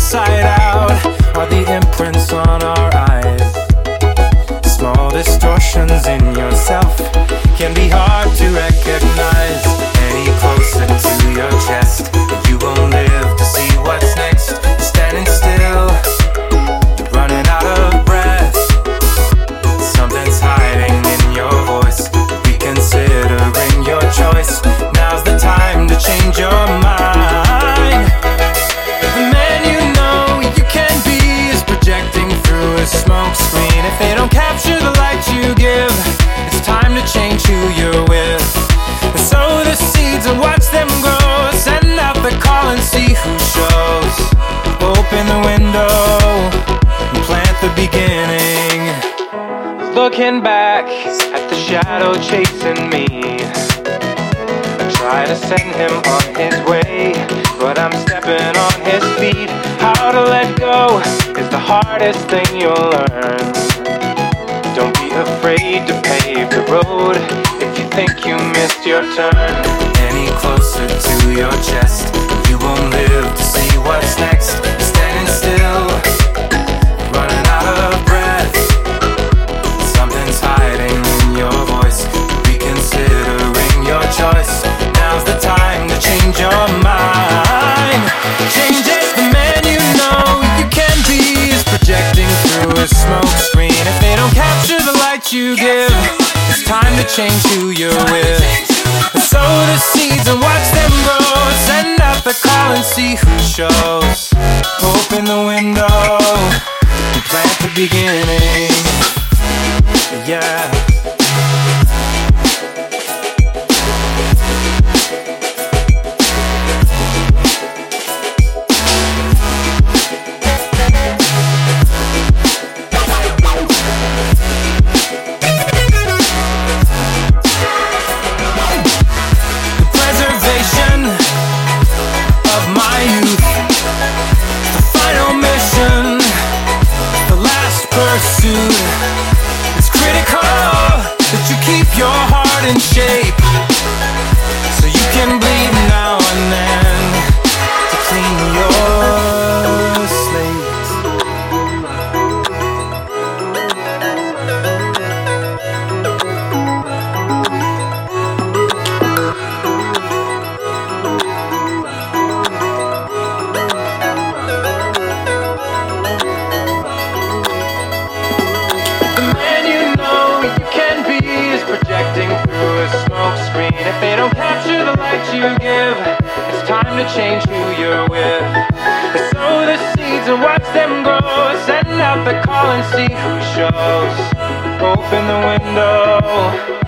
inside out are the imprints on our eyes. Small distortions in yourself can be hard to recognize. Any closer to your chest, screen. If they don't capture the light you give, it's time to change who you're with. And sow the seeds and watch them grow. Send out the call and see who shows. Open the window and plant the beginning. Looking back at the shadow chasing me. I try to send him on his way, but I'm stepping on his feet. How to let go is the hardest thing you'll learn. Don't be afraid to pave the road if you think you missed your turn. Any closer to your chest, change who you're with. Sow the seeds and watch them grow. Send out the call and see who shows. Open the window and plant the beginning. Shape. They don't capture the light you give, it's time to change who you're with. Sow the seeds and watch them grow. Send out the call and see who shows. Open the window